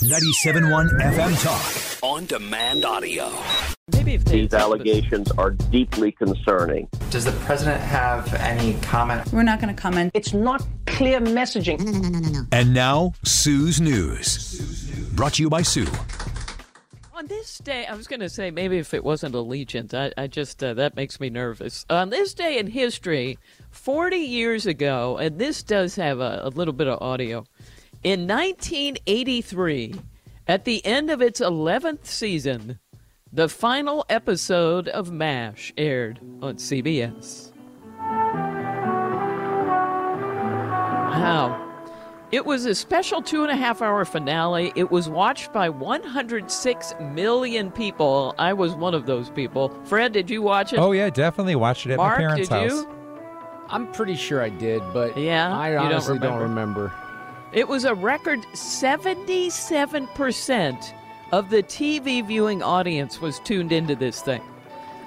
97.1 FM Talk. On demand audio. Maybe if These allegations are deeply concerning. Does the president have any comment? We're not going to comment. It's not clear messaging. No, no, no, no, no, no. And now, Sue's News. Brought to you by Sue. On this day, I was going to say maybe if it wasn't Allegiant, I, I just, uh, that makes me nervous. On this day in history, 40 years ago, and this does have a, a little bit of audio. In 1983, at the end of its 11th season, the final episode of MASH aired on CBS. Wow. It was a special two and a half hour finale. It was watched by 106 million people. I was one of those people. Fred, did you watch it? Oh, yeah, definitely watched it at Mark, my parents' did house. you? I'm pretty sure I did, but Yeah, I you don't honestly don't remember? It was a record 77% of the TV viewing audience was tuned into this thing.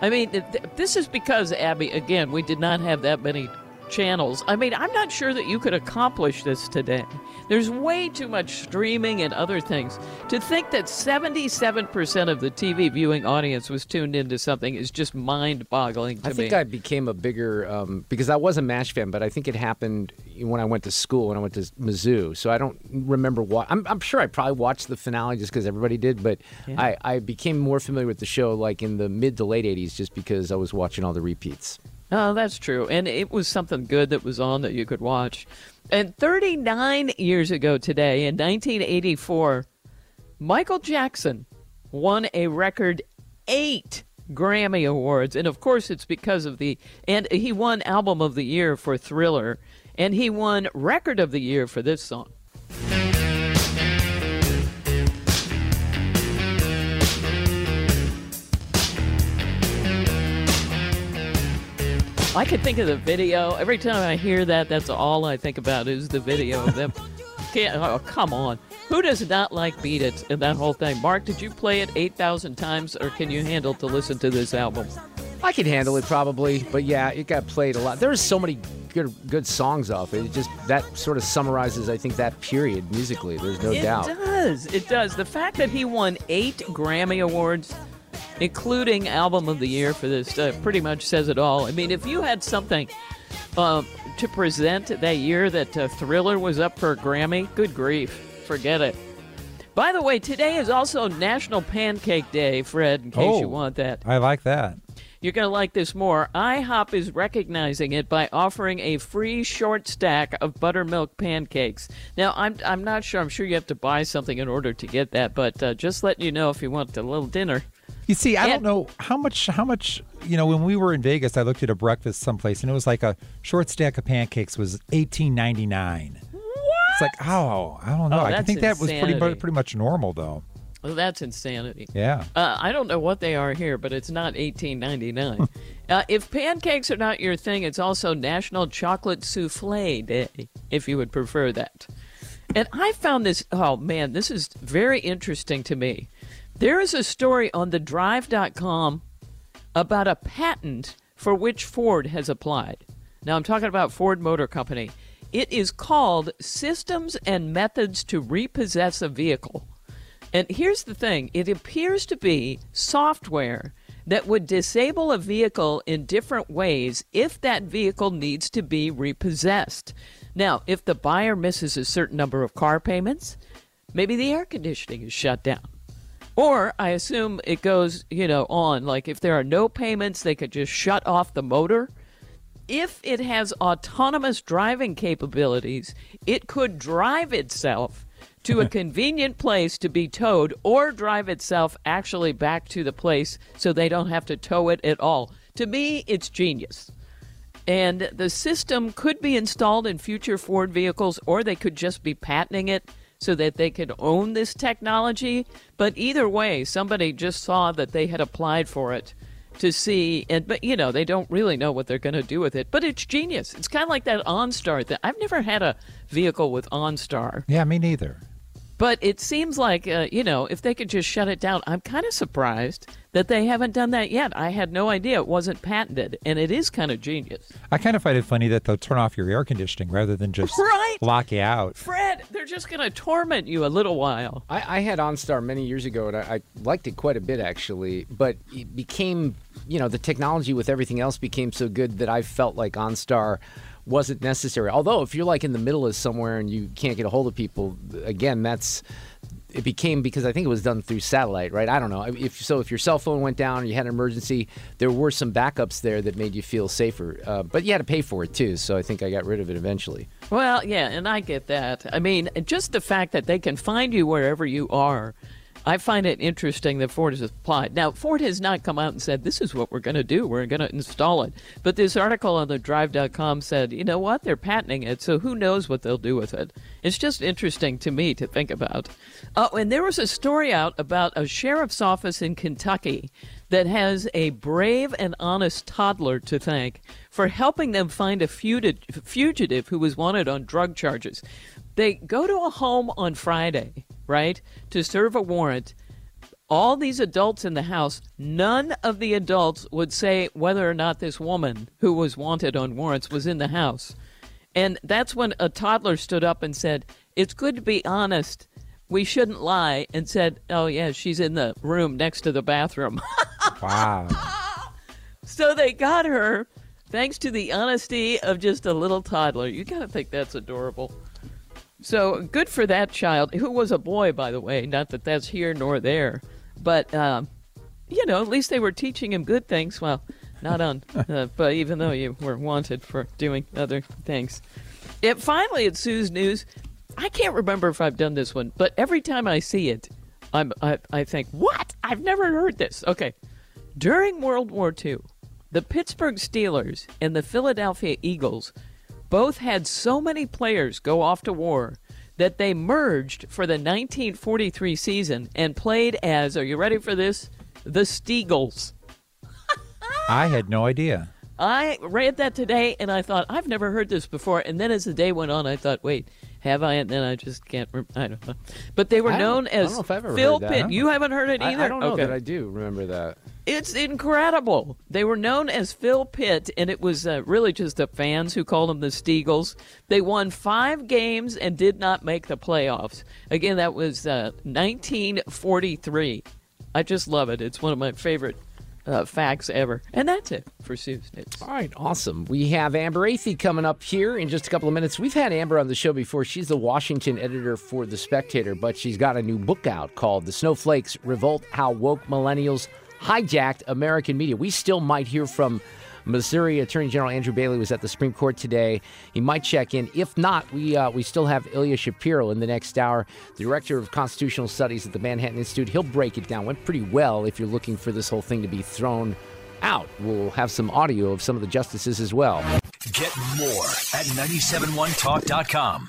I mean, th- th- this is because, Abby, again, we did not have that many channels. I mean, I'm not sure that you could accomplish this today. There's way too much streaming and other things. To think that 77% of the TV viewing audience was tuned into something is just mind boggling to me. I think me. I became a bigger um, because I was a MASH fan, but I think it happened when I went to school when I went to Mizzou. So I don't remember what. I'm, I'm sure I probably watched the finale just because everybody did, but Yeah. I, I became more familiar with the show like in the mid to late '80s just because I was watching all the repeats. Oh, that's true. And it was something good that was on that you could watch. And 39 years ago today, in 1984, Michael Jackson won a record eight Grammy Awards. And of course, it's because of the. And he won Album of the Year for Thriller. And he won Record of the Year for this song. I can think of the video. Every time I hear that, that's all I think about is the video of them. Can't, oh, come on. Who does not like Beat It and that whole thing? Mark, did you play it 8,000 times or can you handle to listen to this album? I could handle it probably, but yeah, it got played a lot. There's so many good good songs off it. It just that sort of summarizes, I think, that period musically. There's no it doubt. It does. It does. The fact that he won eight Grammy Awards, including Album of the Year for this, uh, pretty much says it all. I mean, if you had something um, to present that year that uh, Thriller was up for a Grammy, good grief, forget it. By the way, today is also National Pancake Day, Fred, in case Oh. you want that. I like that. You're going to like this more. IHOP is recognizing it by offering a free short stack of buttermilk pancakes. Now, I'm, I'm not sure. I'm sure you have to buy something in order to get that, but uh, just letting you know if you want a little dinner. You see, I don't know how much. How much? You know, when we were in Vegas, I looked at a breakfast someplace, and it was like a short stack of pancakes was eighteen ninety nine. What? It's like, oh, I don't know. Oh, I think that was pretty pretty much normal, though. Well, that's insanity. Yeah. Uh, I don't know what they are here, but it's not 18.99. uh, if pancakes are not your thing, it's also National Chocolate Souffle Day, if you would prefer that. And I found this. Oh man, this is very interesting to me. There is a story on thedrive.com about a patent for which Ford has applied. Now I'm talking about Ford Motor Company. It is called Systems and Methods to Repossess a Vehicle. And here's the thing it appears to be software that would disable a vehicle in different ways if that vehicle needs to be repossessed. Now, if the buyer misses a certain number of car payments, maybe the air conditioning is shut down. Or I assume it goes, you know, on. Like if there are no payments, they could just shut off the motor. If it has autonomous driving capabilities, it could drive itself to a convenient place to be towed or drive itself actually back to the place so they don't have to tow it at all. To me, it's genius. And the system could be installed in future Ford vehicles or they could just be patenting it so that they could own this technology. But either way, somebody just saw that they had applied for it to see and but you know they don't really know what they're going to do with it but it's genius it's kind of like that OnStar that I've never had a vehicle with OnStar Yeah, me neither. But it seems like uh, you know if they could just shut it down I'm kind of surprised that they haven't done that yet I had no idea it wasn't patented and it is kind of genius I kind of find it funny that they'll turn off your air conditioning rather than just Right. lock you out. Fred they're just going to torment you a little while I, I had OnStar many years ago, and I, I liked it quite a bit actually. But it became, you know, the technology with everything else became so good that I felt like OnStar wasn't necessary. Although, if you're like in the middle of somewhere and you can't get a hold of people, again, that's it became because I think it was done through satellite, right? I don't know. If so, if your cell phone went down or you had an emergency, there were some backups there that made you feel safer. Uh, but you had to pay for it too, so I think I got rid of it eventually. Well, yeah, and I get that. I mean, just the fact that they can find you wherever you are. I find it interesting that Ford has applied. Now, Ford has not come out and said, this is what we're going to do. We're going to install it. But this article on the drive.com said, you know what? They're patenting it, so who knows what they'll do with it. It's just interesting to me to think about. Oh, and there was a story out about a sheriff's office in Kentucky that has a brave and honest toddler to thank for helping them find a fugitive who was wanted on drug charges. They go to a home on Friday, right, to serve a warrant. All these adults in the house, none of the adults would say whether or not this woman who was wanted on warrants was in the house. And that's when a toddler stood up and said, It's good to be honest. We shouldn't lie. And said, Oh, yeah, she's in the room next to the bathroom. Wow. So they got her thanks to the honesty of just a little toddler. You got to think that's adorable. So good for that child, who was a boy, by the way. Not that that's here nor there. But, um, you know, at least they were teaching him good things. Well, not on, uh, but even though you were wanted for doing other things. It finally, at Sue's News, I can't remember if I've done this one, but every time I see it, I'm, I, I think, what? I've never heard this. Okay. During World War II, the Pittsburgh Steelers and the Philadelphia Eagles both had so many players go off to war that they merged for the 1943 season and played as, are you ready for this? The Steagles. I had no idea. I read that today and I thought, I've never heard this before. And then as the day went on, I thought, wait, have I? And then I just can't, rem- I don't know. But they were I known I don't as know if I've ever Phil heard that. Pitt. You haven't heard it I, either? I don't know okay. that I do remember that. It's incredible. They were known as Phil Pitt, and it was uh, really just the fans who called them the Steagles. They won five games and did not make the playoffs. Again, that was uh, 1943. I just love it. It's one of my favorite uh, facts ever. And that's it for Sue's News. All right, awesome. We have Amber Athey coming up here in just a couple of minutes. We've had Amber on the show before. She's the Washington editor for The Spectator, but she's got a new book out called The Snowflakes Revolt How Woke Millennials Hijacked American Media. We still might hear from Missouri Attorney General Andrew Bailey was at the Supreme Court today. He might check in. If not, we uh, we still have Ilya Shapiro in the next hour, the director of constitutional studies at the Manhattan Institute. He'll break it down. Went pretty well if you're looking for this whole thing to be thrown out. We'll have some audio of some of the justices as well. Get more at 971talk.com.